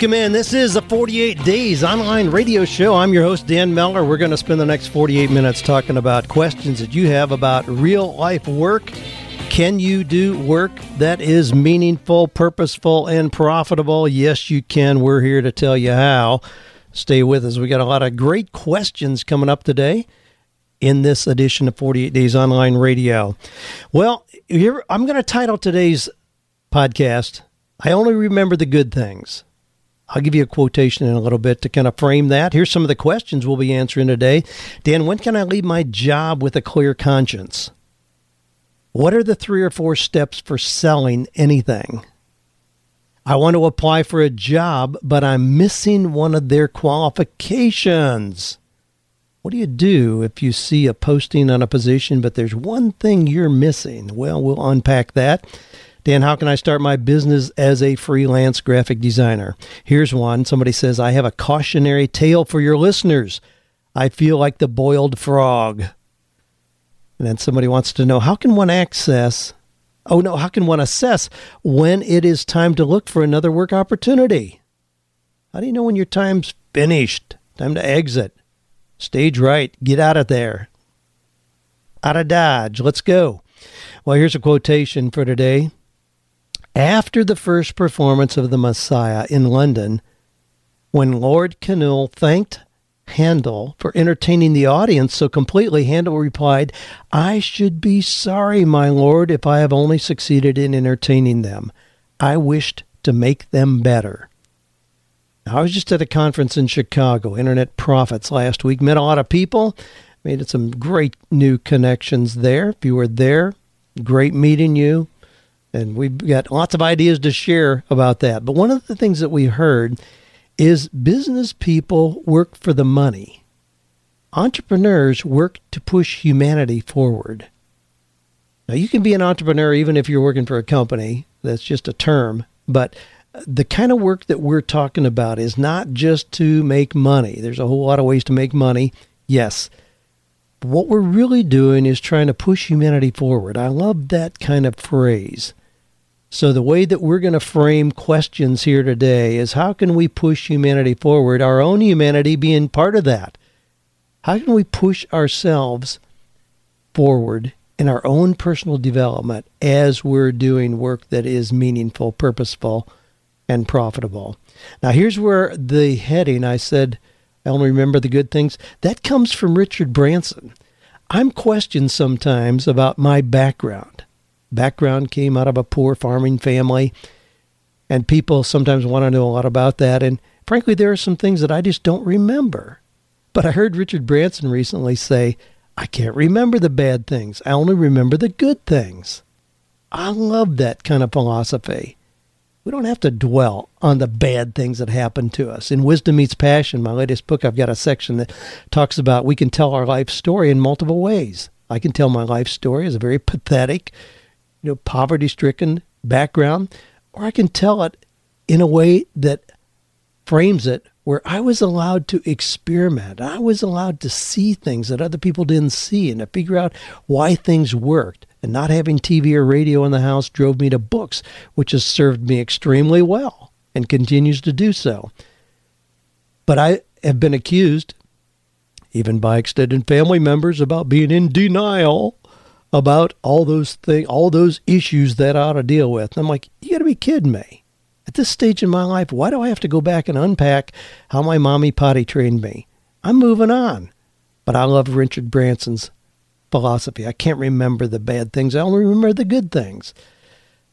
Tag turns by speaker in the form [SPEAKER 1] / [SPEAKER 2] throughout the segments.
[SPEAKER 1] Welcome in. This is the 48 Days online radio show. I'm your host, Dan Miller. We're going to spend the next 48 minutes talking about questions that you have about real life work. Can you do work that is meaningful, purposeful, and profitable? Yes, you can. We're here to tell you how. Stay with us. We got a lot of great questions coming up today in this edition of 48 Days Online Radio. Well, I'm going to title today's podcast, I Only Remember the Good Things. I'll give you a quotation in a little bit to kind of frame that. Here's some of the questions we'll be answering today. Dan, when can I leave my job with a clear conscience? What are the three or four steps for selling anything? I want to apply for a job, but I'm missing one of their qualifications. What do you do if you see a posting on a position, but there's one thing you're missing? Well, we'll unpack that. Dan, how can I start my business as a freelance graphic designer? Here's one. Somebody says, I have a cautionary tale for your listeners. I feel like the boiled frog. And then somebody wants to know, how can one access, oh no, how can one assess when it is time to look for another work opportunity? How do you know when your time's finished? Time to exit. Stage right. Get out of there. Out of Dodge. Let's go. Well, here's a quotation for today. After the first performance of the Messiah in London, when Lord Kinnoull thanked Handel for entertaining the audience so completely, Handel replied, I should be sorry, my lord, if I have only succeeded in entertaining them. I wished to make them better. I was just at a conference in Chicago, Internet Profits, last week. Met a lot of people, made some great new connections there. If you were there, great meeting you. And we've got lots of ideas to share about that. But one of the things that we heard is business people work for the money. Entrepreneurs work to push humanity forward. Now, you can be an entrepreneur even if you're working for a company. That's just a term. But the kind of work that we're talking about is not just to make money. There's a whole lot of ways to make money. Yes. what we're really doing is trying to push humanity forward. I love that kind of phrase. So, the way that we're going to frame questions here today is how can we push humanity forward, our own humanity being part of that? How can we push ourselves forward in our own personal development as we're doing work that is meaningful, purposeful, and profitable? Now, here's where the heading I said, I only remember the good things, that comes from Richard Branson. I'm questioned sometimes about my background background came out of a poor farming family. And people sometimes want to know a lot about that. And frankly, there are some things that I just don't remember. But I heard Richard Branson recently say, I can't remember the bad things. I only remember the good things. I love that kind of philosophy. We don't have to dwell on the bad things that happen to us. In Wisdom Meets Passion, my latest book, I've got a section that talks about we can tell our life story in multiple ways. I can tell my life story as a very pathetic, you know, poverty stricken background, or I can tell it in a way that frames it where I was allowed to experiment. I was allowed to see things that other people didn't see and to figure out why things worked. And not having TV or radio in the house drove me to books, which has served me extremely well and continues to do so. But I have been accused, even by extended family members, about being in denial about all those things, all those issues that I ought to deal with. And I'm like, you got to be kidding me. At this stage in my life, why do I have to go back and unpack how my mommy potty trained me? I'm moving on. But I love Richard Branson's philosophy. I can't remember the bad things. I only remember the good things.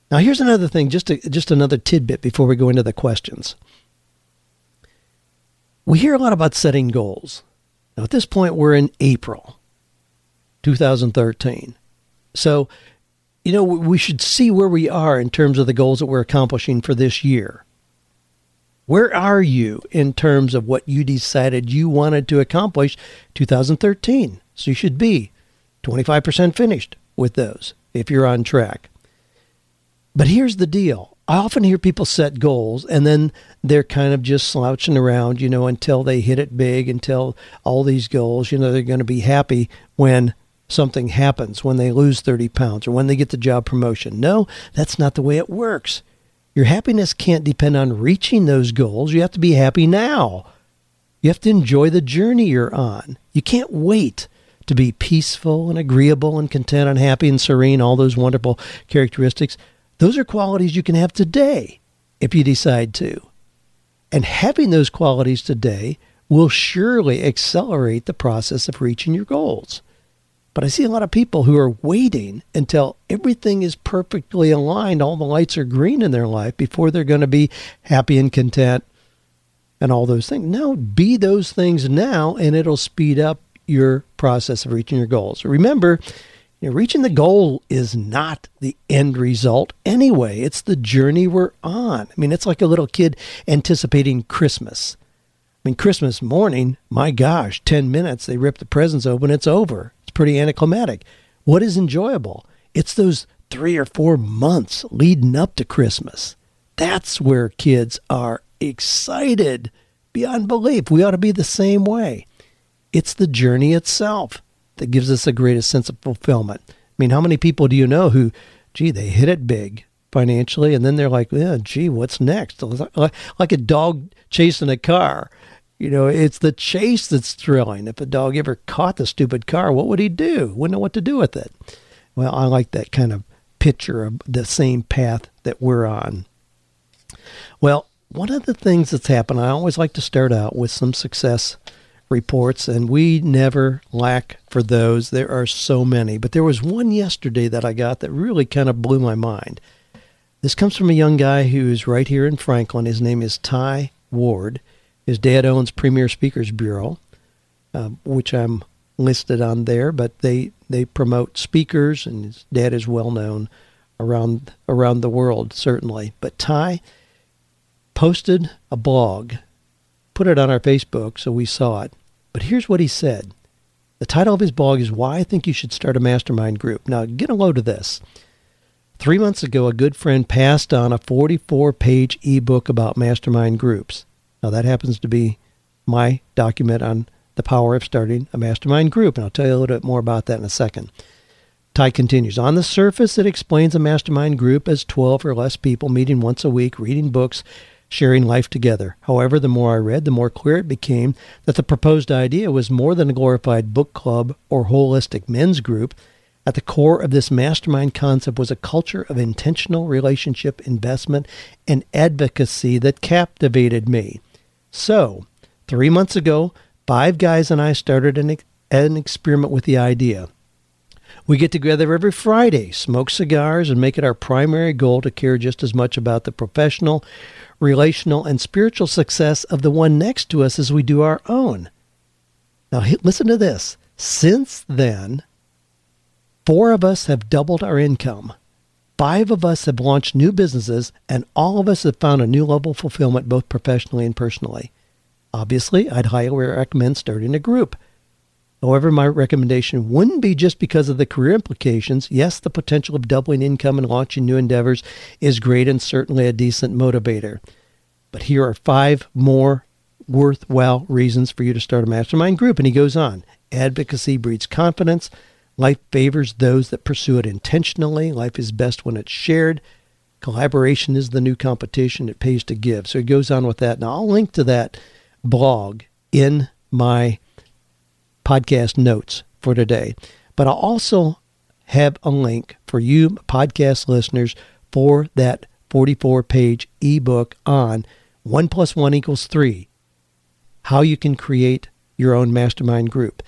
[SPEAKER 1] Now, here's another thing, just a, just another tidbit before we go into the questions. We hear a lot about setting goals. Now, at this point, we're in April 2013. So, you know, we should see where we are in terms of the goals that we're accomplishing for this year. Where are you in terms of what you decided you wanted to accomplish 2013? So you should be 25% finished with those if you're on track. But here's the deal. I often hear people set goals and then they're kind of just slouching around, you know, until they hit it big, until all these goals, you know, they're going to be happy when something happens when they lose 30 pounds or when they get the job promotion. No, that's not the way it works. Your happiness can't depend on reaching those goals. You have to be happy now. You have to enjoy the journey you're on. You can't wait to be peaceful and agreeable and content and happy and serene, all those wonderful characteristics. Those are qualities you can have today if you decide to. And having those qualities today will surely accelerate the process of reaching your goals. But I see a lot of people who are waiting until everything is perfectly aligned, all the lights are green in their life before they're going to be happy and content and all those things. No, be those things now and it'll speed up your process of reaching your goals. Remember, you know, reaching the goal is not the end result anyway. It's the journey we're on. I mean, it's like a little kid anticipating Christmas. I mean, Christmas morning, my gosh, 10 minutes, they rip the presents open, it's over pretty anticlimactic. What is enjoyable? It's those three or four months leading up to Christmas. That's where kids are excited beyond belief. We ought to be the same way. It's the journey itself that gives us the greatest sense of fulfillment. I mean, how many people do you know who, gee, they hit it big financially, and then they're like, yeah, gee, what's next? Like a dog chasing a car. You know, it's the chase that's thrilling. If a dog ever caught the stupid car, what would he do? Wouldn't know what to do with it. Well, I like that kind of picture of the same path that we're on. Well, one of the things that's happened, I always like to start out with some success reports, and we never lack for those. There are so many, but there was one yesterday that I got that really kind of blew my mind. This comes from a young guy who's right here in Franklin. His name is Ty Ward. His dad owns Premier Speakers Bureau, uh, which I'm listed on there, but they, they promote speakers, and his dad is well known around around the world, certainly. But Ty posted a blog, put it on our Facebook, so we saw it. But here's what he said. The title of his blog is Why I Think You Should Start a Mastermind Group. Now, get a load of this. Three months ago, a good friend passed on a 44 page ebook about mastermind groups. Now, that happens to be my document on the power of starting a mastermind group, and I'll tell you a little bit more about that in a second. Ty continues On the surface, it explains a mastermind group as 12 or less people meeting once a week, reading books, sharing life together. However, the more I read, the more clear it became that the proposed idea was more than a glorified book club or holistic men's group. At the core of this mastermind concept was a culture of intentional relationship investment and advocacy that captivated me. So, three months ago, five guys and I started an, an experiment with the idea. We get together every Friday, smoke cigars, and make it our primary goal to care just as much about the professional, relational, and spiritual success of the one next to us as we do our own. Now, listen to this. Since then, four of us have doubled our income. Five of us have launched new businesses, and all of us have found a new level of fulfillment both professionally and personally. Obviously, I'd highly recommend starting a group. However, my recommendation wouldn't be just because of the career implications. Yes, the potential of doubling income and launching new endeavors is great and certainly a decent motivator. But here are five more worthwhile reasons for you to start a mastermind group. And he goes on advocacy breeds confidence. Life favors those that pursue it intentionally. Life is best when it's shared. Collaboration is the new competition. It pays to give. So he goes on with that. Now, I'll link to that blog in my podcast notes for today. But I'll also have a link for you podcast listeners for that 44 page ebook on 1 plus 1 equals 3 how you can create your own mastermind group.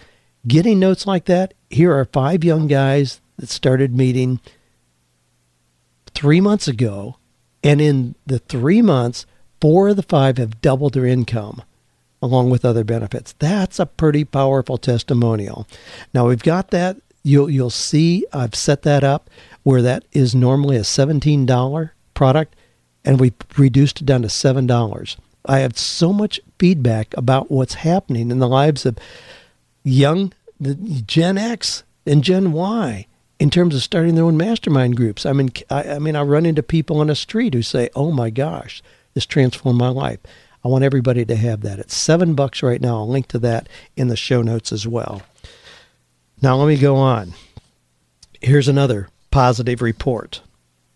[SPEAKER 1] Getting notes like that, here are five young guys that started meeting three months ago. And in the three months, four of the five have doubled their income along with other benefits. That's a pretty powerful testimonial. Now we've got that. You'll you'll see I've set that up where that is normally a $17 product and we reduced it down to $7. I have so much feedback about what's happening in the lives of young the Gen X and Gen Y in terms of starting their own mastermind groups. I mean, I, I mean, I run into people on the street who say, "Oh my gosh, this transformed my life." I want everybody to have that. It's seven bucks right now. I'll link to that in the show notes as well. Now let me go on. Here's another positive report.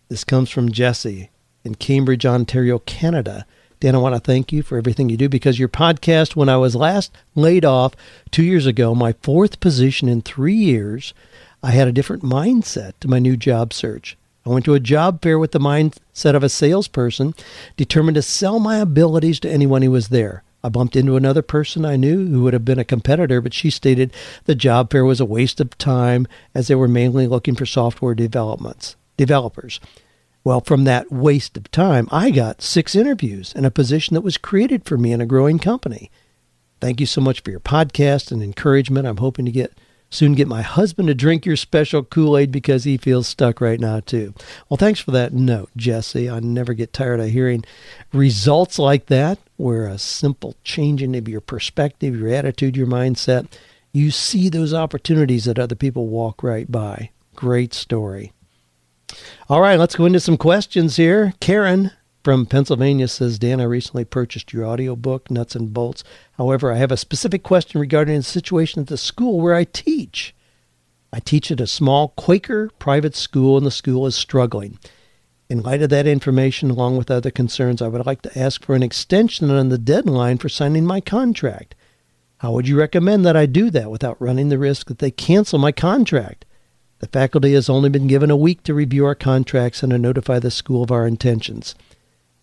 [SPEAKER 1] This comes from Jesse. in Cambridge, Ontario, Canada. Dan, I want to thank you for everything you do because your podcast, when I was last laid off two years ago, my fourth position in three years, I had a different mindset to my new job search. I went to a job fair with the mindset of a salesperson, determined to sell my abilities to anyone who was there. I bumped into another person I knew who would have been a competitor, but she stated the job fair was a waste of time as they were mainly looking for software developments developers. Well, from that waste of time, I got six interviews and a position that was created for me in a growing company. Thank you so much for your podcast and encouragement. I'm hoping to get soon get my husband to drink your special Kool-Aid because he feels stuck right now too. Well, thanks for that note, Jesse. I never get tired of hearing results like that where a simple changing of your perspective, your attitude, your mindset, you see those opportunities that other people walk right by. Great story. All right, let's go into some questions here. Karen from Pennsylvania says, Dan, I recently purchased your audiobook, Nuts and Bolts. However, I have a specific question regarding the situation at the school where I teach. I teach at a small Quaker private school, and the school is struggling. In light of that information, along with other concerns, I would like to ask for an extension on the deadline for signing my contract. How would you recommend that I do that without running the risk that they cancel my contract? The faculty has only been given a week to review our contracts and to notify the school of our intentions.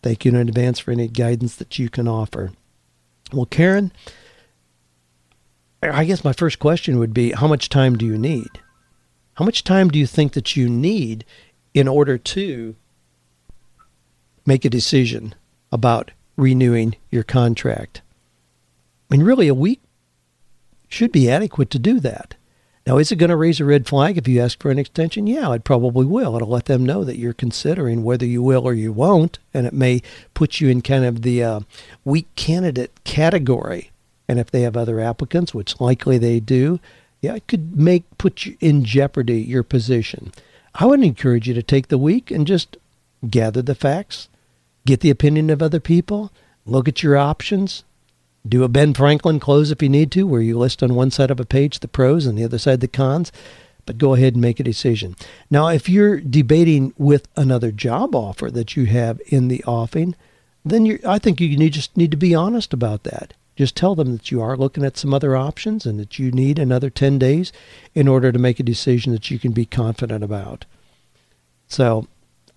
[SPEAKER 1] Thank you in advance for any guidance that you can offer. Well, Karen, I guess my first question would be how much time do you need? How much time do you think that you need in order to make a decision about renewing your contract? I mean, really, a week should be adequate to do that. Now, is it going to raise a red flag if you ask for an extension? Yeah, it probably will. It'll let them know that you're considering whether you will or you won't, and it may put you in kind of the uh, weak candidate category. And if they have other applicants, which likely they do, yeah, it could make put you in jeopardy your position. I would encourage you to take the week and just gather the facts, get the opinion of other people, look at your options, do a Ben Franklin close if you need to, where you list on one side of a page the pros and the other side the cons, but go ahead and make a decision. Now, if you're debating with another job offer that you have in the offing, then I think you need, just need to be honest about that. Just tell them that you are looking at some other options and that you need another 10 days in order to make a decision that you can be confident about. So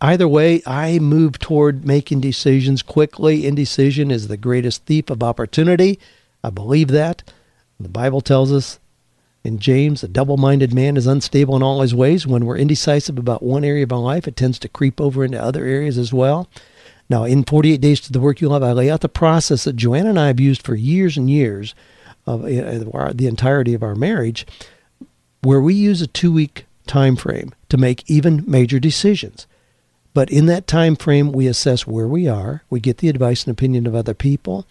[SPEAKER 1] Either way, I move toward making decisions quickly. Indecision is the greatest thief of opportunity. I believe that. The Bible tells us in James, a double minded man is unstable in all his ways. When we're indecisive about one area of our life, it tends to creep over into other areas as well. Now, in 48 Days to the Work You Love, I lay out the process that Joanne and I have used for years and years of uh, the entirety of our marriage, where we use a two week time frame to make even major decisions. But in that time frame, we assess where we are. We get the advice and opinion of other people.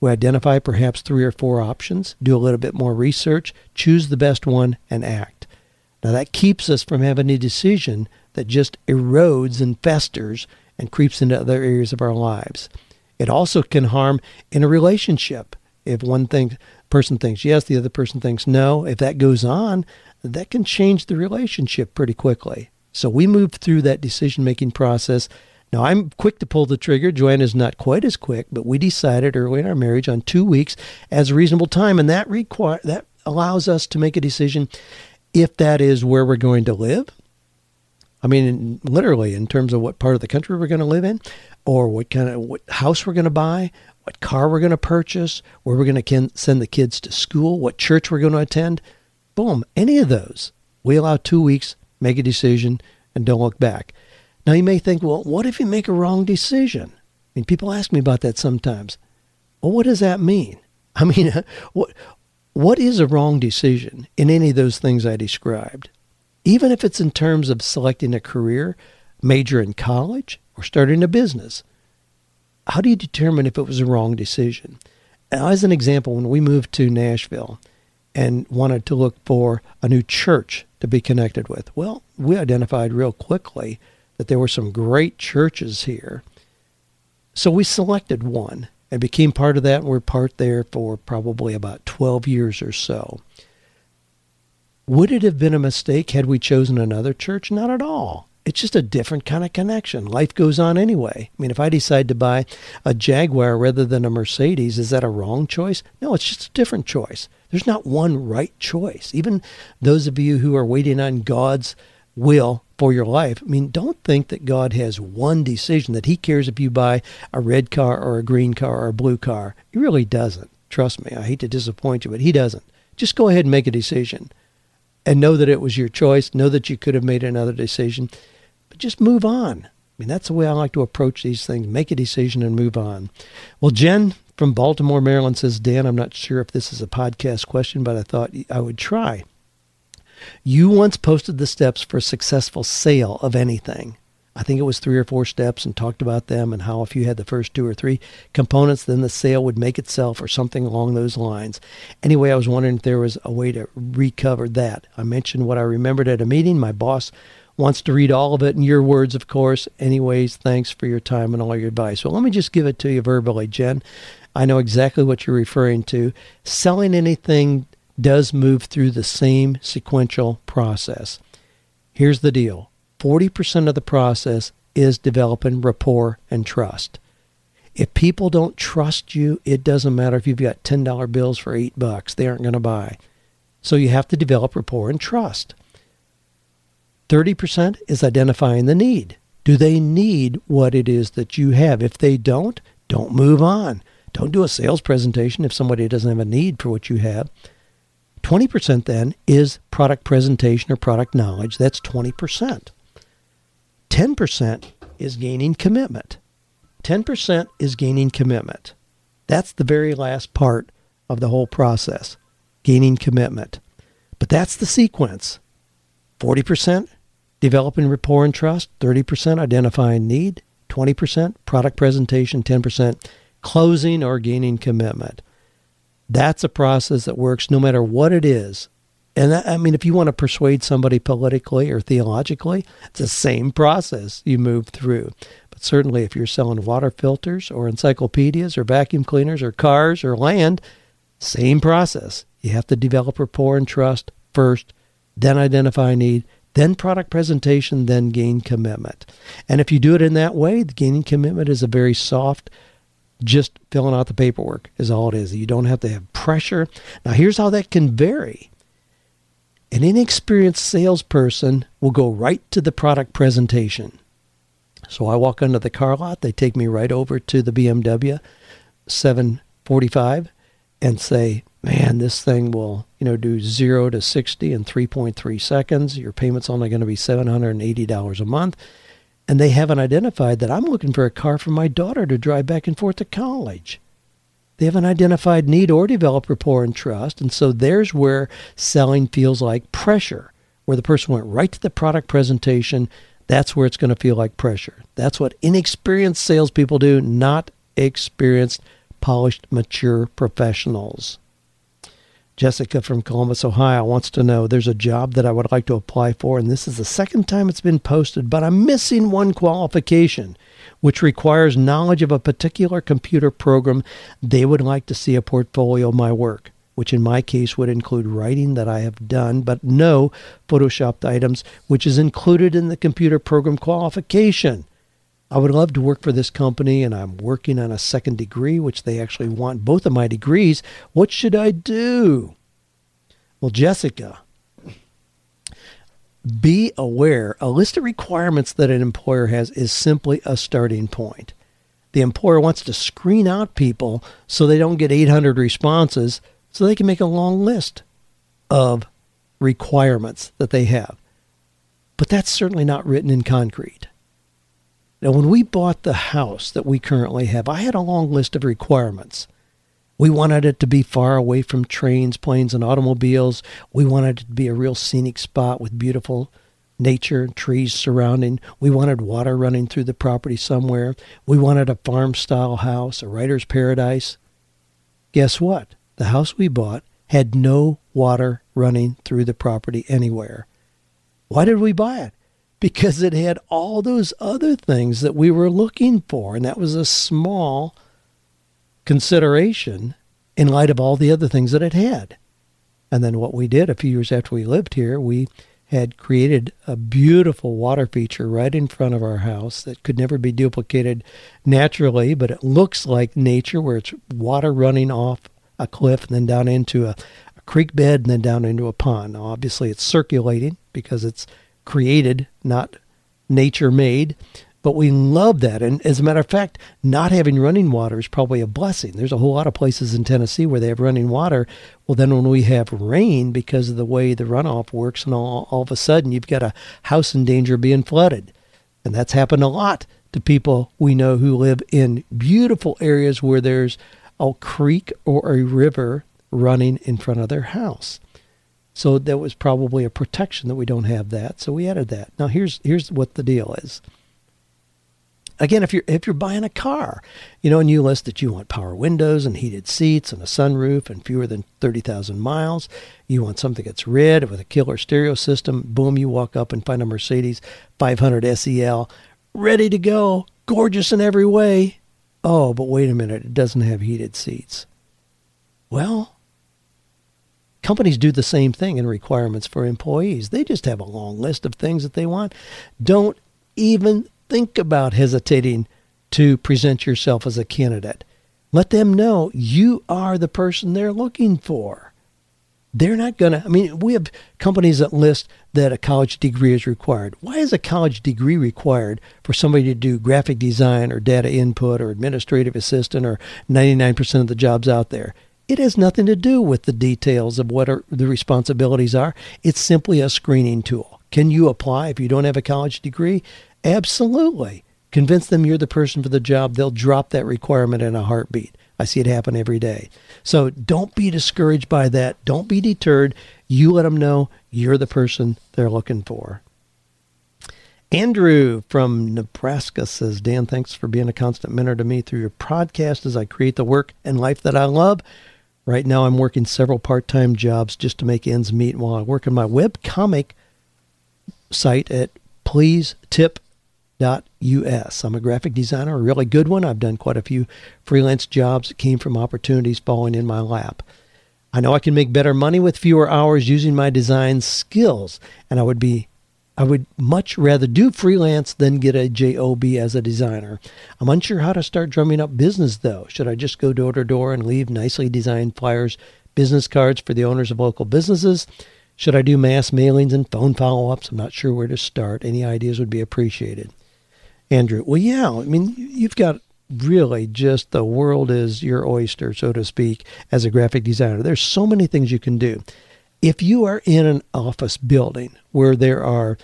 [SPEAKER 1] We identify perhaps three or four options, do a little bit more research, choose the best one, and act. Now, that keeps us from having a decision that just erodes and festers and creeps into other areas of our lives. It also can harm in a relationship. If one thing, person thinks yes, the other person thinks no, if that goes on, that can change the relationship pretty quickly. So we moved through that decision making process. Now I'm quick to pull the trigger. Joanne's not quite as quick, but we decided early in our marriage on two weeks as a reasonable time, and that require that allows us to make a decision if that is where we're going to live. I mean, literally in terms of what part of the country we're going to live in, or what kind of what house we're going to buy, what car we're going to purchase, where we're going to send the kids to school, what church we're going to attend. Boom, any of those. We allow two weeks make a decision, and don't look back. Now, you may think, well, what if you make a wrong decision? I mean, people ask me about that sometimes. Well, what does that mean? I mean, what, what is a wrong decision in any of those things I described? Even if it's in terms of selecting a career, major in college, or starting a business. How do you determine if it was a wrong decision? As an example, when we moved to Nashville and wanted to look for a new church to be connected with? Well, we identified real quickly that there were some great churches here. So we selected one and became part of that, and we're part there for probably about 12 years or so. Would it have been a mistake had we chosen another church? Not at all. It's just a different kind of connection. Life goes on anyway. I mean, if I decide to buy a Jaguar rather than a Mercedes, is that a wrong choice? No, it's just a different choice. There's not one right choice. Even those of you who are waiting on God's will for your life, I mean, don't think that God has one decision, that He cares if you buy a red car or a green car or a blue car. He really doesn't. Trust me, I hate to disappoint you, but He doesn't. Just go ahead and make a decision and know that it was your choice. Know that you could have made another decision just move on. I mean, that's the way I like to approach these things. Make a decision and move on. Well, Jen from Baltimore, Maryland says, Dan, I'm not sure if this is a podcast question, but I thought I would try. You once posted the steps for a successful sale of anything. I think it was three or four steps and talked about them and how if you had the first two or three components, then the sale would make itself or something along those lines. Anyway, I was wondering if there was a way to recover that. I mentioned what I remembered at a meeting. My boss wants to read all of it in your words, of course. Anyways, thanks for your time and all your advice. Well, let me just give it to you verbally, Jen. I know exactly what you're referring to. Selling anything does move through the same sequential process. Here's the deal 40% of the process is developing rapport and trust. If people don't trust you, it doesn't matter if you've got $10 bills for 8 bucks, they aren't going to buy. So you have to develop rapport and trust. 30% is identifying the need. Do they need what it is that you have? If they don't, don't move on. Don't do a sales presentation if somebody doesn't have a need for what you have. 20% then is product presentation or product knowledge. That's 20%. 10% is gaining commitment. 10% is gaining commitment. That's the very last part of the whole process, gaining commitment. But that's the sequence. 40% developing rapport and trust, 30% identifying need, 20% product presentation, 10% closing or gaining commitment. That's a process that works no matter what it is. And that, I mean, if you want to persuade somebody politically or theologically, it's the same process you move through. But certainly, if you're selling water filters or encyclopedias or vacuum cleaners or cars or land, same process. You have to develop rapport and trust first, then identify need, then product presentation, then gain commitment. And if you do it in that way, the gaining commitment is a very soft, just filling out the paperwork is all it is. You don't have to have pressure. Now, here's how that can vary. An inexperienced salesperson will go right to the product presentation. So I walk onto the car lot, they take me right over to the BMW 745 and say, man, this thing will, you know, do 0 to 60 in 3.3 seconds. Your payment's only going to be $780 a month. And they haven't identified that I'm looking for a car for my daughter to drive back and forth to college. They haven't identified need or developed rapport and trust. And so there's where selling feels like pressure, where the person went right to the product presentation. That's where it's going to feel like pressure. That's what inexperienced salespeople do, not experienced, polished, mature professionals. Jessica from Columbus, Ohio wants to know there's a job that I would like to apply for, and this is the second time it's been posted, but I'm missing one qualification, which requires knowledge of a particular computer program. They would like to see a portfolio of my work, which in my case would include writing that I have done, but no photoshopped items, which is included in the computer program qualification. I would love to work for this company and I'm working on a second degree, which they actually want both of my degrees. What should I do? Well, Jessica, be aware a list of requirements that an employer has is simply a starting point. The employer wants to screen out people so they don't get 800 responses so they can make a long list of requirements that they have. But that's certainly not written in concrete. Now, when we bought the house that we currently have, I had a long list of requirements. We wanted it to be far away from trains, planes, and automobiles. We wanted it to be a real scenic spot with beautiful nature and trees surrounding. We wanted water running through the property somewhere. We wanted a farm style house, a writer's paradise. Guess what? The house we bought had no water running through the property anywhere. Why did we buy it? Because it had all those other things that we were looking for. And that was a small consideration in light of all the other things that it had. And then what we did a few years after we lived here, we had created a beautiful water feature right in front of our house that could never be duplicated naturally, but it looks like nature where it's water running off a cliff and then down into a, a creek bed and then down into a pond. Now, obviously, it's circulating because it's created, not nature made. But we love that. And as a matter of fact, not having running water is probably a blessing. There's a whole lot of places in Tennessee where they have running water. Well, then when we have rain, because of the way the runoff works, and all, all of a sudden you've got a house in danger of being flooded. And that's happened a lot to people we know who live in beautiful areas where there's a creek or a river running in front of their house. So that was probably a protection that we don't have that. So we added that. Now here's here's what the deal is again, if you're if you're buying a car, you know, and you list that you want power windows and heated seats and a sunroof and fewer than thirty thousand miles, you want something that's red with a killer stereo system. Boom, you walk up and find a Mercedes 500 SEL, ready to go, gorgeous in every way. Oh, but wait a minute, it doesn't have heated seats. Well, companies do the same thing in requirements for employees. They just have a long list of things that they want. Don't even think about hesitating to present yourself as a candidate. Let them know you are the person they're looking for. They're not going to, I mean, we have companies that list that a college degree is required. Why is a college degree required for somebody to do graphic design or data input or administrative assistant or 99% of the jobs out there? It has nothing to do with the details of what are, the responsibilities are. It's simply a screening tool. Can you apply if you don't have a college degree? Absolutely. Convince them you're the person for the job. They'll drop that requirement in a heartbeat. I see it happen every day. So don't be discouraged by that. Don't be deterred. You let them know you're the person they're looking for. Andrew from Nebraska says, Dan, thanks for being a constant mentor to me through your podcast as I create the work and life that I love. Right now, I'm working several part time jobs just to make ends meet while I work on my web comic site at pleasetip.us. I'm a graphic designer, a really good one. I've done quite a few freelance jobs that came from opportunities falling in my lap. I know I can make better money with fewer hours using my design skills, and I would be I would much rather do freelance than get a job as a designer. I'm unsure how to start drumming up business though. Should I just go door to door and leave nicely designed flyers, business cards for the owners of local businesses? Should I do mass mailings and phone follow ups? I'm not sure where to start. Any ideas would be appreciated. Andrew. Well, yeah, I mean, you've got really just the world is your oyster, so to speak, as a graphic designer. There's so many things you can do. If you are in an office building where there are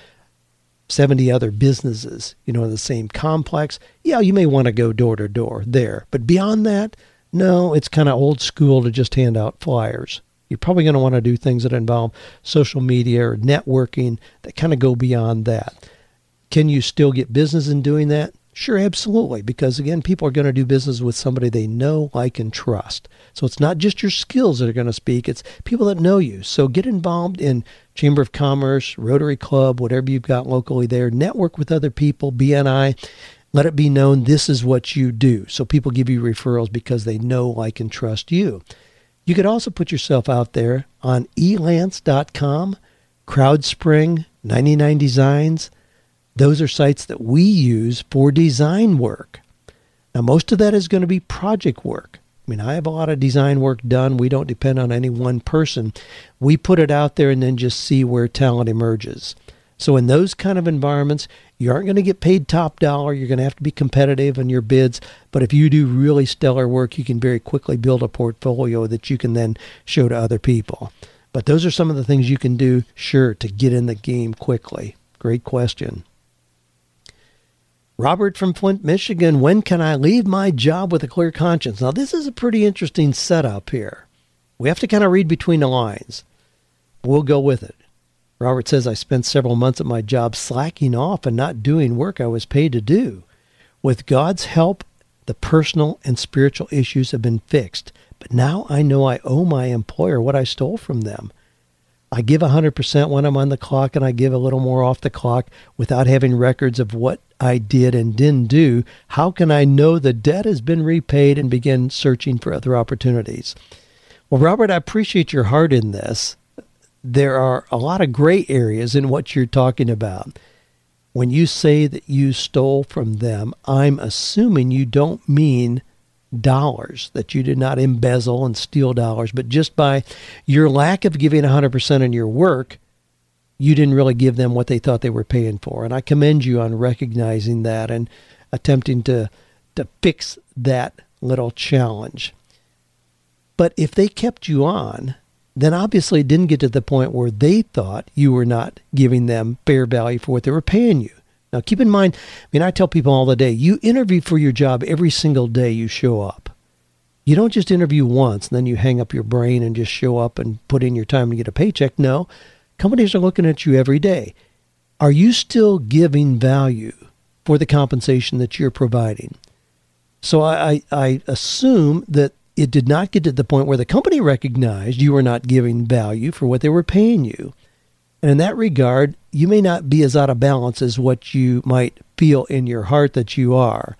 [SPEAKER 1] 70 other businesses, you know, in the same complex, yeah, you may want to go door to door there. But beyond that, no, it's kind of old school to just hand out flyers. You're probably going to want to do things that involve social media or networking that kind of go beyond that. Can you still get business in doing that? Sure, absolutely. Because again, people are going to do business with somebody they know, like, and trust. So it's not just your skills that are going to speak, it's people that know you. So get involved in Chamber of Commerce, Rotary Club, whatever you've got locally there. Network with other people, BNI. Let it be known this is what you do. So people give you referrals because they know, like, and trust you. You could also put yourself out there on elance.com, CrowdSpring, 99 Designs those are sites that we use for design work. Now, most of that is going to be project work. I mean, I have a lot of design work done. We don't depend on any one person. We put it out there and then just see where talent emerges. So, in those kind of environments, you aren't going to get paid top dollar. You're going to have to be competitive in your bids. But if you do really stellar work, you can very quickly build a portfolio that you can then show to other people. But those are some of the things you can do, sure, to get in the game quickly. Great question. Robert from Flint, Michigan. When can I leave my job with a clear conscience? Now, this is a pretty interesting setup here. We have to kind of read between the lines. We'll go with it. Robert says, I spent several months at my job slacking off and not doing work I was paid to do. With God's help, the personal and spiritual issues have been fixed. But now I know I owe my employer what I stole from them. I give 100% when I'm on the clock and I give a little more off the clock without having records of what I did and didn't do, how can I know the debt has been repaid and begin searching for other opportunities? Well, Robert, I appreciate your heart in this. there are a lot of gray areas in what you're talking about. When you say that you stole from them, I'm assuming you don't mean dollars, that you did not embezzle and steal dollars, but just by your lack of giving 100% in your work, you didn't really give them what they thought they were paying for. And I commend you on recognizing that and attempting to to fix that little challenge. But if they kept you on, then obviously it didn't get to the point where they thought you were not giving them fair value for what they were paying you. Now, keep in mind, I mean, I tell people all the day, you interview for your job every single day you show up. You don't just interview once and then you hang up your brain and just show up and put in your time to get a paycheck. No, companies are looking at you every day. Are you still giving value for the compensation that you're providing? So I, I, I assume that it did not get to the point where the company recognized you were not giving value for what they were paying you. And in that regard, you may not be as out of balance as what you might feel in your heart that you are.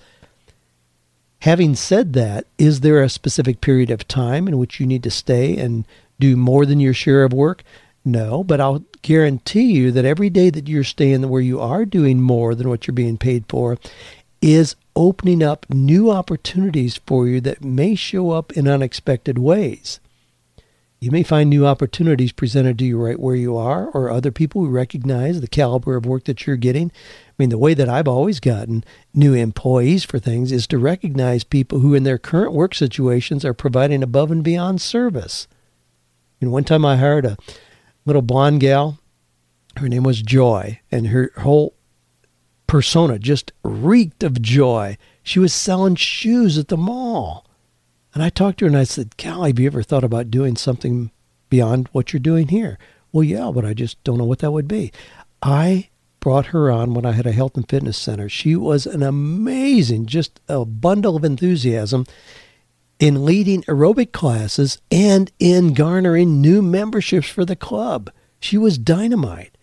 [SPEAKER 1] Having said that, is there a specific period of time in which you need to stay and do more than your share of work? No, but I'll guarantee you that every day that you're staying where you are doing more than what you're being paid for is opening up new opportunities for you that may show up in unexpected ways. You may find new opportunities presented to you right where you are, or other people who recognize the caliber of work that you're getting. I mean, the way that I've always gotten new employees for things is to recognize people who, in their current work situations, are providing above and beyond service. And one time I hired a little blonde gal. Her name was Joy, and her whole persona just reeked of joy. She was selling shoes at the mall. And I talked to her and I said, Cal, have you ever thought about doing something beyond what you're doing here? Well, yeah, but I just don't know what that would be. I brought her on when I had a health and fitness center. She was an amazing, just a bundle of enthusiasm in leading aerobic classes and in garnering new memberships for the club. She was dynamite.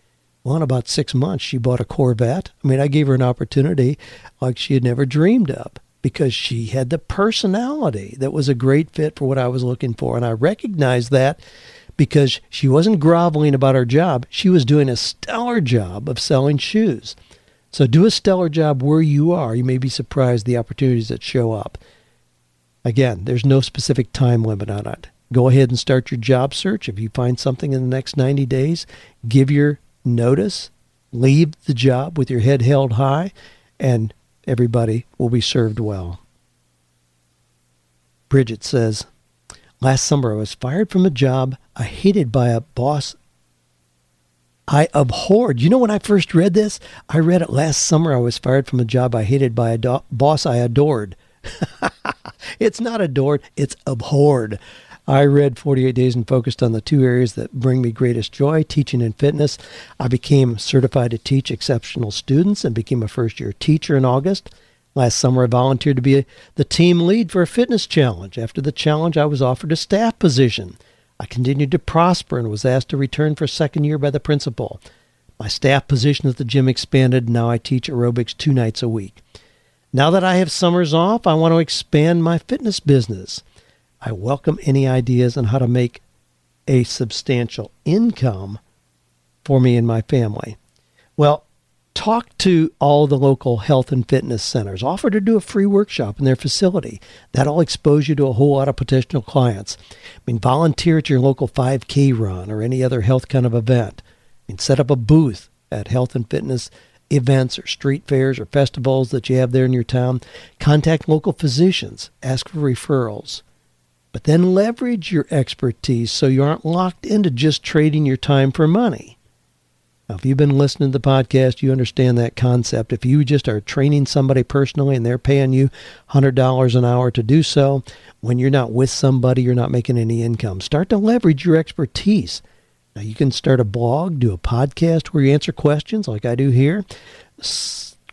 [SPEAKER 1] Well, in about six months, she bought a Corvette. I mean, I gave her an opportunity like she had never dreamed of because she had the personality that was a great fit for what I was looking for. And I recognized that because she wasn't groveling about her job. She was doing a stellar job of selling shoes. So do a stellar job where you are. You may be surprised the opportunities that show up. Again, there's no specific time limit on it. Go ahead and start your job search. If you find something in the next 90 days, give your notice, leave the job with your head held high, and everybody will be served well. Bridget says, Last summer I was fired from a job I hated by a boss I abhorred. You know, when I first read this, I read it last summer. I was fired from a job I hated by a do- boss I adored. it's not adored, it's abhorred. I read 48 Days and focused on the two areas that bring me greatest joy teaching and fitness. I became certified to teach exceptional students and became a first year teacher in August. Last summer, I volunteered to be the team lead for a fitness challenge. After the challenge, I was offered a staff position. I continued to prosper and was asked to return for a second year by the principal. My staff position at the gym expanded, and now I teach aerobics two nights a week. Now that I have summers off, I want to expand my fitness business. I welcome any ideas on how to make a substantial income for me and my family. Well, talk to all the local health and fitness centers. Offer to do a free workshop in their facility. That'll expose you to a whole lot of potential clients. I mean, volunteer at your local 5K run or any other health kind of event. I mean, set up a booth at health and fitness events or street fairs or festivals that you have there in your town. Contact local physicians. Ask for referrals but then leverage your expertise so you aren't locked into just trading your time for money. Now, if you've been listening to the podcast, you understand that concept. If you just are training somebody personally and they're paying you $100 an hour to do so, when you're not with somebody, you're not making any income. Start to leverage your expertise. Now, you can start a blog, do a podcast where you answer questions like I do here,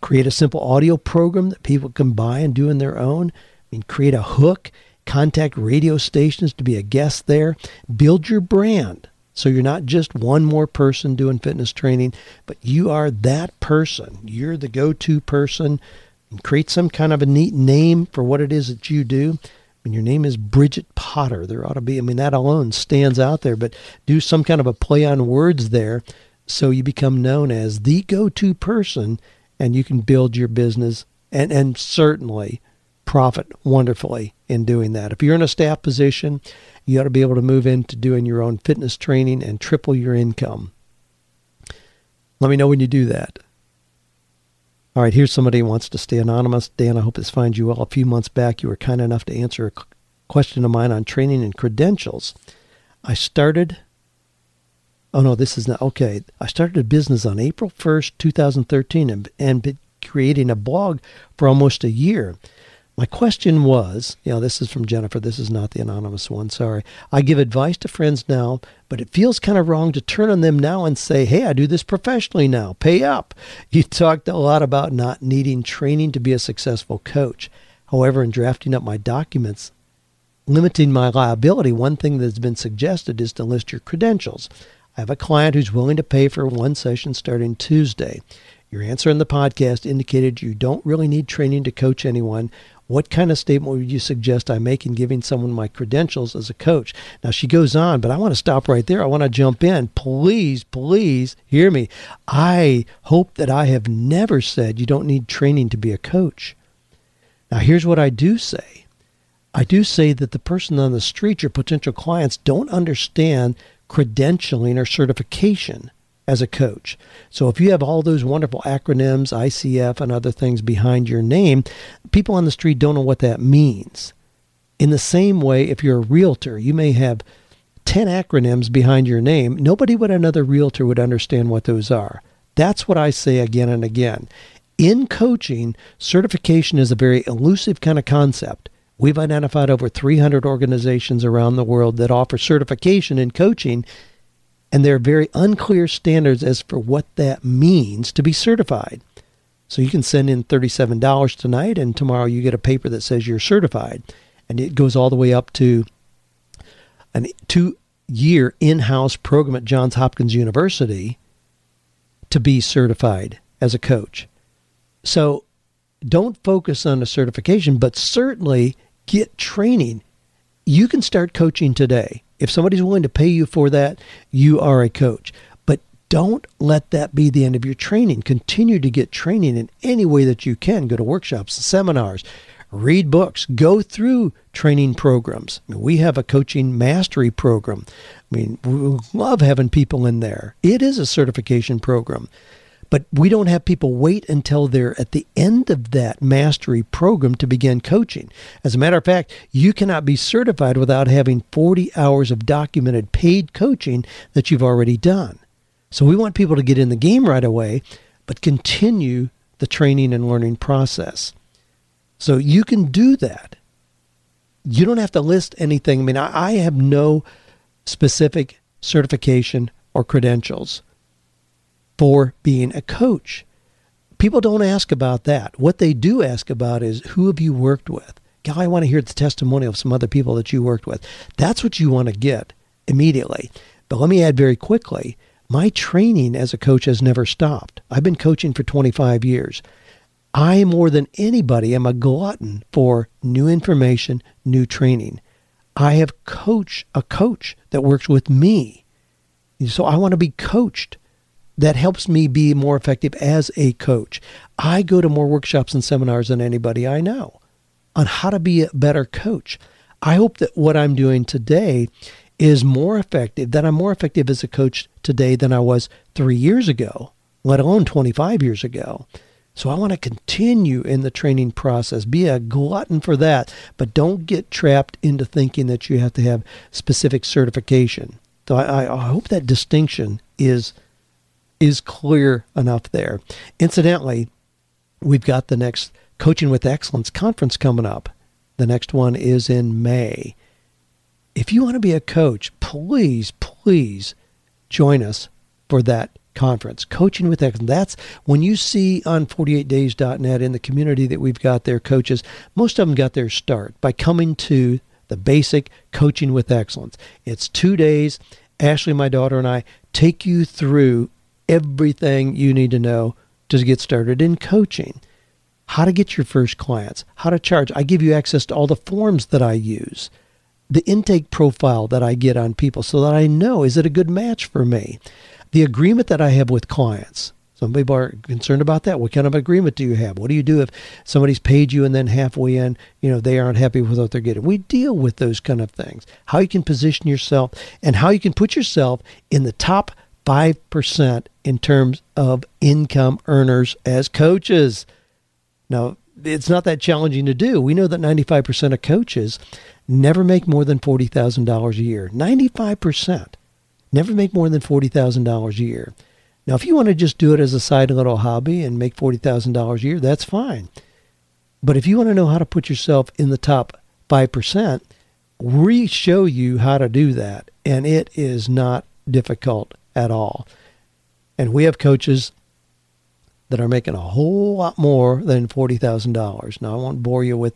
[SPEAKER 1] create a simple audio program that people can buy and do in their own. I mean, create a hook Contact radio stations to be a guest there. Build your brand. So you're not just one more person doing fitness training, but you are that person. You're the go to person. And create some kind of a neat name for what it is that you do. Mean, your name is Bridget Potter. There ought to be, I mean, that alone stands out there, but do some kind of a play on words there so you become known as the go to person and you can build your business and, and certainly profit wonderfully in doing that. If you're in a staff position, you ought to be able to move into doing your own fitness training and triple your income. Let me know when you do that. All right, here's somebody who wants to stay anonymous. Dan, I hope this finds you well. A few months back, you were kind enough to answer a question of mine on training and credentials. I started Oh no, this is not okay. I started a business on April 1st, 2013 and, and been creating a blog for almost a year. My question was, you know, this is from Jennifer. This is not the anonymous one. Sorry. I give advice to friends now, but it feels kind of wrong to turn on them now and say, hey, I do this professionally now. Pay up. You talked a lot about not needing training to be a successful coach. However, in drafting up my documents, limiting my liability, one thing that's been suggested is to list your credentials. I have a client who's willing to pay for one session starting Tuesday. Your answer in the podcast indicated you don't really need training to coach anyone. What kind of statement would you suggest I make in giving someone my credentials as a coach? Now, she goes on, but I want to stop right there. I want to jump in. Please, please hear me. I hope that I have never said you don't need training to be a coach. Now, here's what I do say I do say that the person on the street, your potential clients, don't understand credentialing or certification as a coach. So if you have all those wonderful acronyms, ICF and other things behind your name, people on the street don't know what that means. In the same way, if you're a realtor, you may have 10 acronyms behind your name. Nobody but another realtor would understand what those are. That's what I say again and again. In coaching, certification is a very elusive kind of concept. We've identified over 300 organizations around the world that offer certification in coaching, and there are very unclear standards as for what that means to be certified. So you can send in $37 tonight, and tomorrow you get a paper that says you're certified. And it goes all the way up to a two year in house program at Johns Hopkins University to be certified as a coach. So don't focus on a certification, but certainly get training. You can start coaching today. If somebody's willing to pay you for that, you are a coach. But don't let that be the end of your training. Continue to get training in any way that you can. Go to workshops, seminars, read books, go through training programs. We have a coaching mastery program. I mean, we love having people in there. It is a certification program. But we don't have people wait until they're at the end of that mastery program to begin coaching. As a matter of fact, you cannot be certified without having 40 hours of documented paid coaching that you've already done. So we want people to get in the game right away, but continue the training and learning process. So you can do that. You don't have to list anything. I mean, I, have no specific certification or credentials for being a coach. People don't ask about that. What they do ask about is who have you worked with? God, I want to hear the testimony of some other people that you worked with. That's what you want to get immediately. But let me add very quickly my training as a coach has never stopped. I've been coaching for 25 years. I, more than anybody, am a glutton for new information, new training. I have coached a coach that works with me. So I want to be coached that helps me be more effective as a coach. I go to more workshops and seminars than anybody I know on how to be a better coach. I hope that what I'm doing today is more effective, that I'm more effective as a coach today than I was three years ago, let alone 25 years ago. So I want to continue in the training process, be a glutton for that, but don't get trapped into thinking that you have to have specific certification. So I, I hope that distinction is is clear enough there. Incidentally, we've got the next Coaching with Excellence conference coming up. The next one is in May. If you want to be a coach, please, please join us for that conference. Coaching with Excellence. That's when you see on 48days.net in the community that we've got their coaches, most of them got their start by coming to the basic Coaching with Excellence. It's two days. Ashley, my daughter, and I take you through everything you need to know to get started in coaching. how to get your first clients, how to charge. I give you access to all the forms that I use, the intake profile that I get on people so that I know is it a good match for me? The agreement that I have with clients. Some people are concerned about that. What kind of agreement do you have? What do you do if somebody's paid you and then halfway in, you know, they aren't happy with what they're getting? We deal with those kind of things. How you can position yourself and how you can put yourself in the top 5% in terms of income earners as coaches. Now, it's not that challenging to do. We know that 95% of coaches never make more than $40,000 a year. 95% never make more than $40,000 a year. Now, if you want to just do it as a side little hobby and make $40,000 a year, that's fine. But if you want to know how to put yourself in the top 5%, we show you how to do that. And it is not difficult at all. And we have coaches that are making a whole lot more than $40,000. Now, I won't bore you with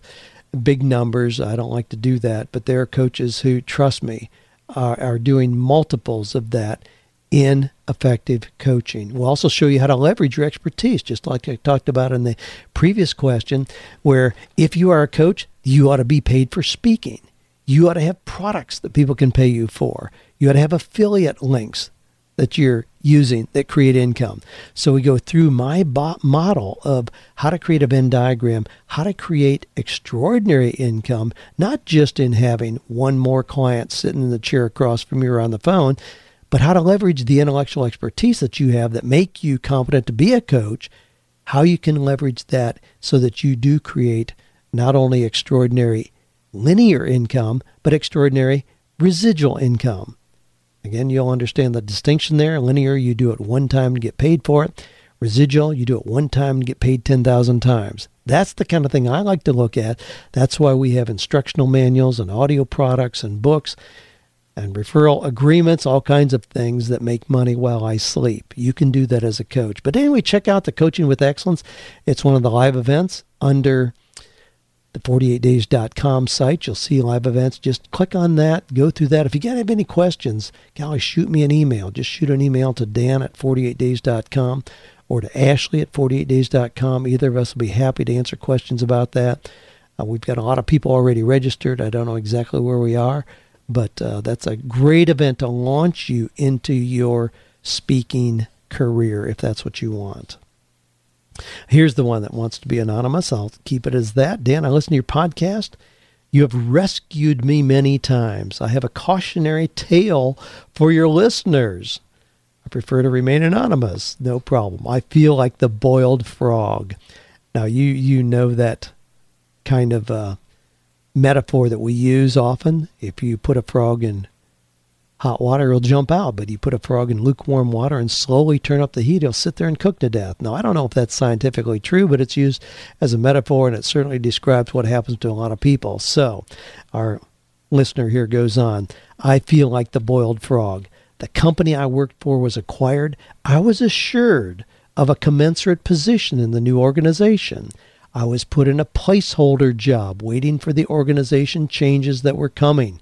[SPEAKER 1] big numbers. I don't like to do that. But there are coaches who, trust me, are, are doing multiples of that in effective coaching. We'll also show you how to leverage your expertise, just like I talked about in the previous question, where if you are a coach, you ought to be paid for speaking. You ought to have products that people can pay you for. You ought to have affiliate links that you're using that create income. So we go through my model of how to create a Venn diagram, how to create extraordinary income, not just in having one more client sitting in the chair across from you or on the phone, but how to leverage the intellectual expertise that you have that make you competent to be a coach, how you can leverage that so that you do create not only extraordinary linear income, but extraordinary residual income. Again, you'll understand the distinction there. Linear, you do it one time to get paid for it. Residual, you do it one time to get paid 10,000 times. That's the kind of thing I like to look at. That's why we have instructional manuals and audio products and books and referral agreements, all kinds of things that make money while I sleep. You can do that as a coach. But anyway, check out the Coaching with Excellence. It's one of the live events under the 48days.com site. You'll see live events. Just click on that, go through that. If you have any questions, golly, shoot me an email. Just shoot an email to Dan at 48days.com or to Ashley at 48days.com. Either of us will be happy to answer questions about that. Uh, we've got a lot of people already registered. I don't know exactly where we are, but uh, that's a great event to launch you into your speaking career if that's what you want. Here's the one that wants to be anonymous. I'll keep it as that. Dan, I listen to your podcast. You have rescued me many times. I have a cautionary tale for your listeners. I prefer to remain anonymous. No problem. I feel like the boiled frog. Now you you know that kind of uh, metaphor that we use often. If you put a frog in hot water, he'll jump out. But you put a frog in lukewarm water and slowly turn up the heat, he'll sit there and cook to death. Now, I don't know if that's scientifically true, but it's used as a metaphor and it certainly describes what happens to a lot of people. So, our listener here goes on I feel like the boiled frog. The company I worked for was acquired. I was assured of a commensurate position in the new organization. I was put in a placeholder job waiting for the organization changes that were coming.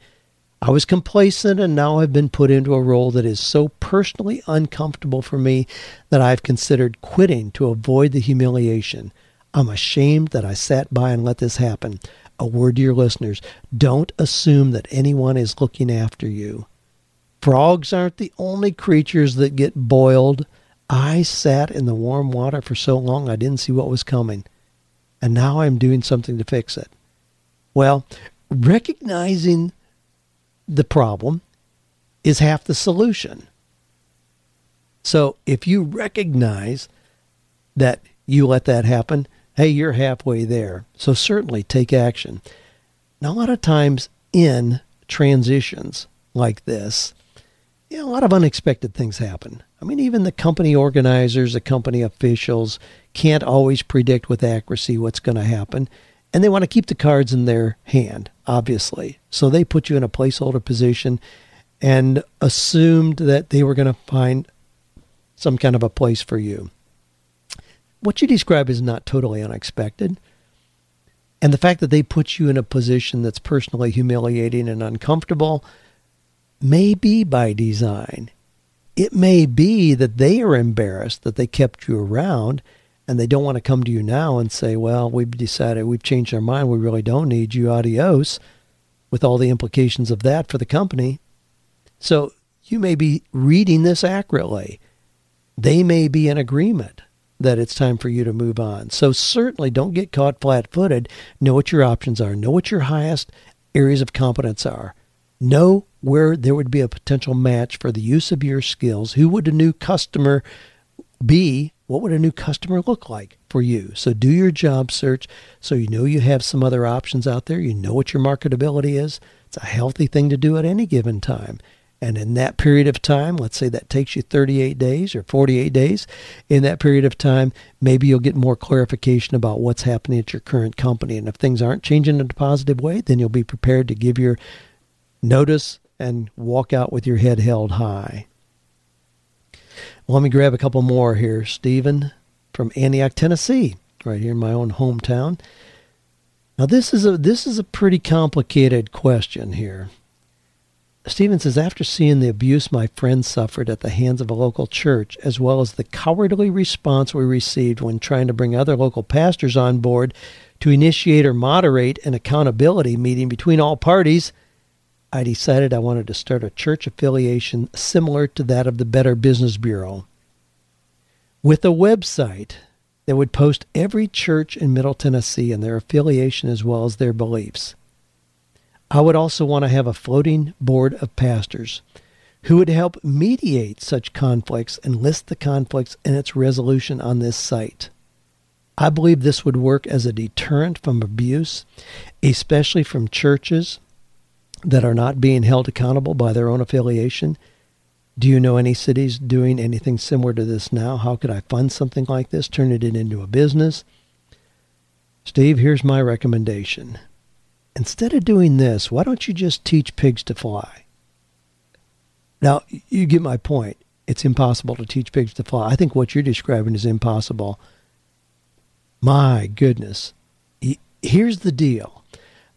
[SPEAKER 1] I was complacent and now have been put into a role that is so personally uncomfortable for me that I've considered quitting to avoid the humiliation. I'm ashamed that I sat by and let this happen. A word to your listeners don't assume that anyone is looking after you. Frogs aren't the only creatures that get boiled. I sat in the warm water for so long I didn't see what was coming. And now I'm doing something to fix it. Well, recognizing the problem is half the solution. So if you recognize that you let that happen, hey, you're halfway there. So certainly take action. Now, a lot of times in transitions like this, you know, a lot of unexpected things happen. I mean, even the company organizers, the company officials can't always predict with accuracy what's going to happen and they want to keep the cards in their hand, obviously. So they put you in a placeholder position and assumed that they were going to find some kind of a place for you. What you describe is not totally unexpected. And the fact that they put you in a position that's personally humiliating and uncomfortable may be by design. It may be that they are embarrassed that they kept you around and they don't want to come to you now and say, well, we've decided, we've changed our mind, we really don't need you, adios, with all the implications of that for the company. So you may be reading this accurately. They may be in agreement that it's time for you to move on. So certainly don't get caught flat footed. Know what your options are, know what your highest areas of competence are. Know where there would be a potential match for the use of your skills. Who would a new customer be? What would a new customer look like for you? So do your job search so you know you have some other options out there. You know what your marketability is. It's a healthy thing to do at any given time. And in that period of time, let's say that takes you 38 days or 48 days, in that period of time, maybe you'll get more clarification about what's happening at your current company. And if things aren't changing in a positive way, then you'll be prepared to give your notice and walk out with your head held high. Well, let me grab a couple more here. Stephen from Antioch, Tennessee, right here in my own hometown. Now this is a this is a pretty complicated question here. Stephen says, after seeing the abuse my friend suffered at the hands of a local church, as well as the cowardly response we received when trying to bring other local pastors on board to initiate or moderate an accountability meeting between all parties, I decided I wanted to start a church affiliation similar to that of the Better Business Bureau. With a website that would post every church in Middle Tennessee and their affiliation as well as their beliefs. I would also want to have a floating board of pastors who would help mediate such conflicts and list the conflicts and its resolution on this site. I believe this would work as a deterrent from abuse, especially from churches that are not being held accountable by their own affiliation. Do you know any cities doing anything similar to this now? How could I fund something like this, turn it into a business? Steve, here's my recommendation. Instead of doing this, why don't you just teach pigs to fly? Now, you get my point. It's impossible to teach pigs to fly. I think what you're describing is impossible. My goodness. Here's the deal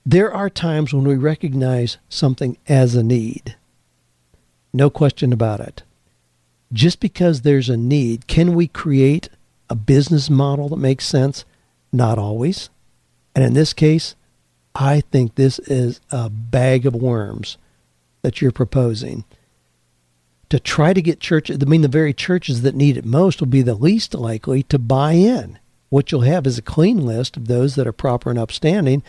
[SPEAKER 1] there are times when we recognize something as a need. No question about it. Just because there's a need, can we create a business model that makes sense? Not always. And in this case, I think this is a bag of worms that you're proposing. To try to get churches, I mean, the very churches that need it most will be the least likely to buy in. What you'll have is a clean list of those that are proper and upstanding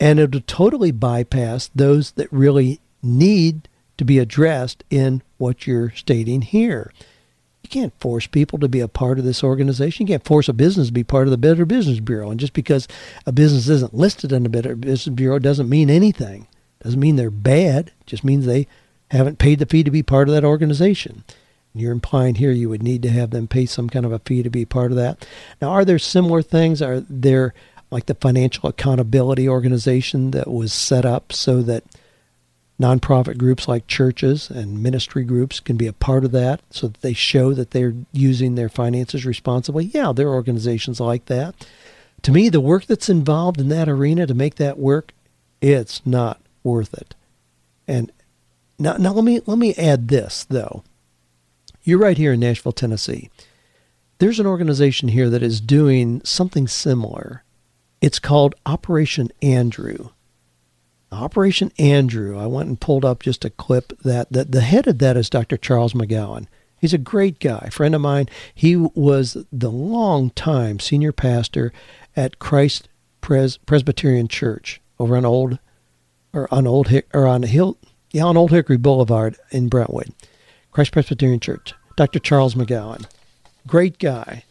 [SPEAKER 1] and it'll totally bypass those that really need to be addressed in what you're stating here. You can't force people to be a part of this organization. You can't force a business to be part of the Better Business Bureau. And just because a business isn't listed in the Better Business Bureau doesn't mean anything. Doesn't mean they're bad. It just means they haven't paid the fee to be part of that organization. And you're implying here you would need to have them pay some kind of a fee to be part of that. Now, are there similar things? Are there like the Financial Accountability Organization that was set up so that nonprofit groups like churches and ministry groups can be a part of that so that they show that they're using their finances responsibly. Yeah, there are organizations like that. To me, the work that's involved in that arena to make that work, it's not worth it. And now, now let me let me add this though. You're right here in Nashville, Tennessee. There's an organization here that is doing something similar it's called Operation Andrew. Operation Andrew, I went and pulled up just a clip that, that the head of that is Dr. Charles McGowan. He's a great guy, friend of mine. He was the long time senior pastor at Christ Pres- Presbyterian Church over on Old or on Old Hick or on Hill yeah, on Old Hickory Boulevard in Brentwood. Christ Presbyterian Church. Dr. Charles McGowan. Great guy.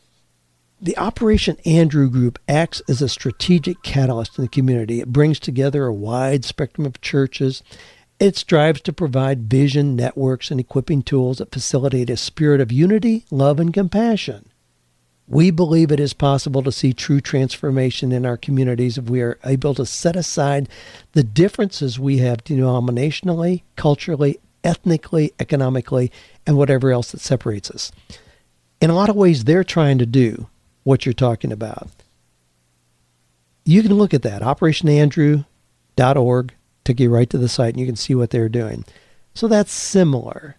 [SPEAKER 1] The Operation Andrew Group acts as a strategic catalyst in the community. It brings together a wide spectrum of churches. It strives to provide vision, networks, and equipping tools that facilitate a spirit of unity, love, and compassion. We believe it is possible to see true transformation in our communities if we are able to set aside the differences we have denominationally, culturally, ethnically, economically, and whatever else that separates us. In a lot of ways, they're trying to do what you're talking about. You can look at that, operationandrew.org, took you right to the site, and you can see what they're doing. So that's similar.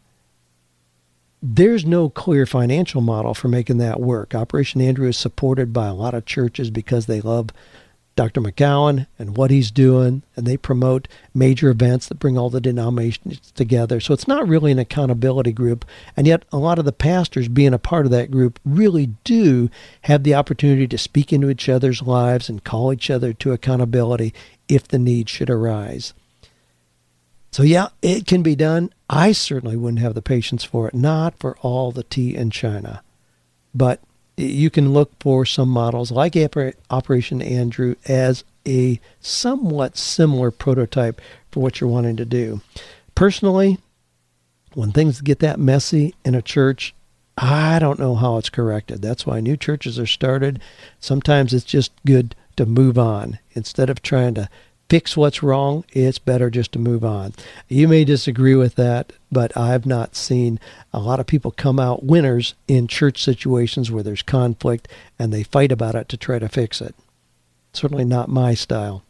[SPEAKER 1] there's no clear financial model for making that work. Operation Andrew is supported by a lot of churches because they love Dr. McGowan and what he's doing, and they promote major events that bring all the denominations together. So it's not really an accountability group, and yet a lot of the pastors being a part of that group really do have the opportunity to speak into each other's lives and call each other to accountability if the need should arise. So, yeah, it can be done. I certainly wouldn't have the patience for it, not for all the tea in China. But you can look for some models like Operation Andrew as a somewhat similar prototype for what you're wanting to do. Personally, when things get that messy in a church, I don't know how it's corrected. That's why new churches are started. Sometimes it's just good to move on instead of trying to fix what's wrong, it's better just to move on. You may disagree with that, but I've not seen a lot of people come out winners in church situations where there's conflict and they fight about it to try to fix it. Certainly not my style.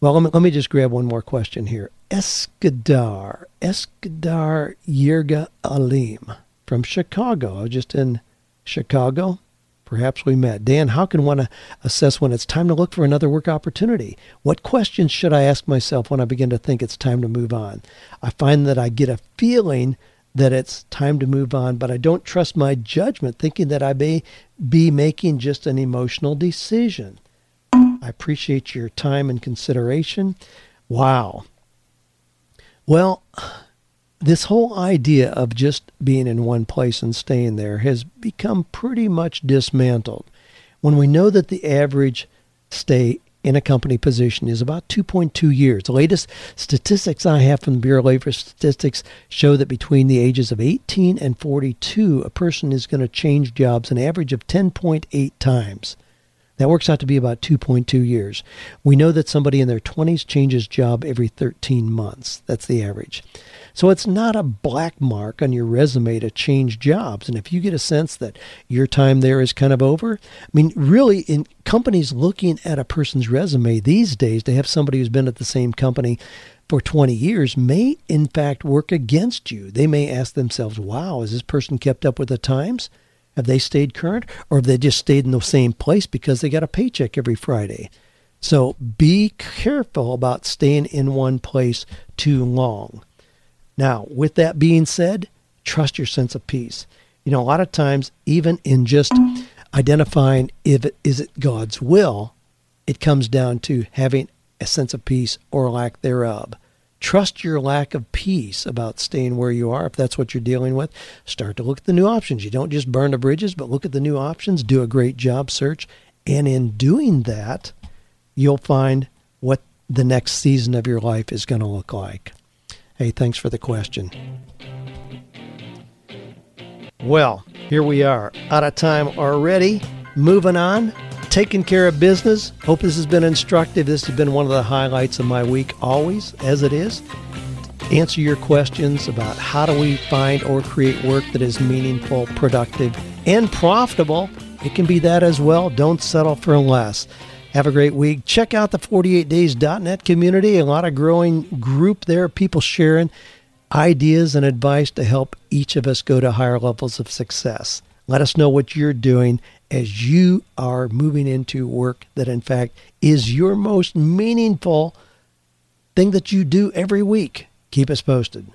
[SPEAKER 1] Well, let me, let me just grab one more question here. Eskadar, Eskadar Yerga Alim from Chicago. I was just in Chicago Perhaps we met. Dan, how can one uh, assess when it's time to look for another work opportunity? What questions should I ask myself when I begin to think it's time to move on? I find that I get a feeling that it's time to move on, but I don't trust my judgment, thinking that I may be making just an emotional decision. I appreciate your time and consideration. Wow. Well, this whole idea of just being in one place and staying there has become pretty much dismantled. When we know that the average stay in a company position is about 2.2 years. The latest statistics I have from the Bureau of Labor Statistics show that between the ages of 18 and 42, a person is going to change jobs an average of 10.8 times. That works out to be about 2.2 years. We know that somebody in their 20s changes job every 13 months. That's the average. So it's not a black mark on your resume to change jobs. And if you get a sense that your time there is kind of over, I mean, really, in companies looking at a person's resume these days, to have somebody who's been at the same company for 20 years may in fact work against you. They may ask themselves, wow, has this person kept up with the times? Have they stayed current? Or have they just stayed in the same place because they got a paycheck every Friday? So be careful about staying in one place too long. Now, with that being said, trust your sense of peace. You know, a lot of times, even in just identifying if it is it God's will, it comes down to having a sense of peace or lack thereof. Trust your lack of peace about staying where you are. If that's what you're dealing with, start to look at the new options. You don't just burn the bridges, but look at the new options. Do a great job search. And in doing that, you'll find what the next season of your life is going to look like. Hey, thanks for the question. Well, here we are, out of time already. Moving on, taking care of business. Hope this has been instructive. This has been one of the highlights of my week, always, as it is. Answer your questions about how do we find or create work that is meaningful, productive, and profitable. It can be that as well. Don't settle for less. Have a great week. Check out the 48days.net community. A lot of growing group there, people sharing ideas and advice to help each of us go to higher levels of success. Let us know what you're doing as you are moving into work that, in fact, is your most meaningful thing that you do every week. Keep us posted.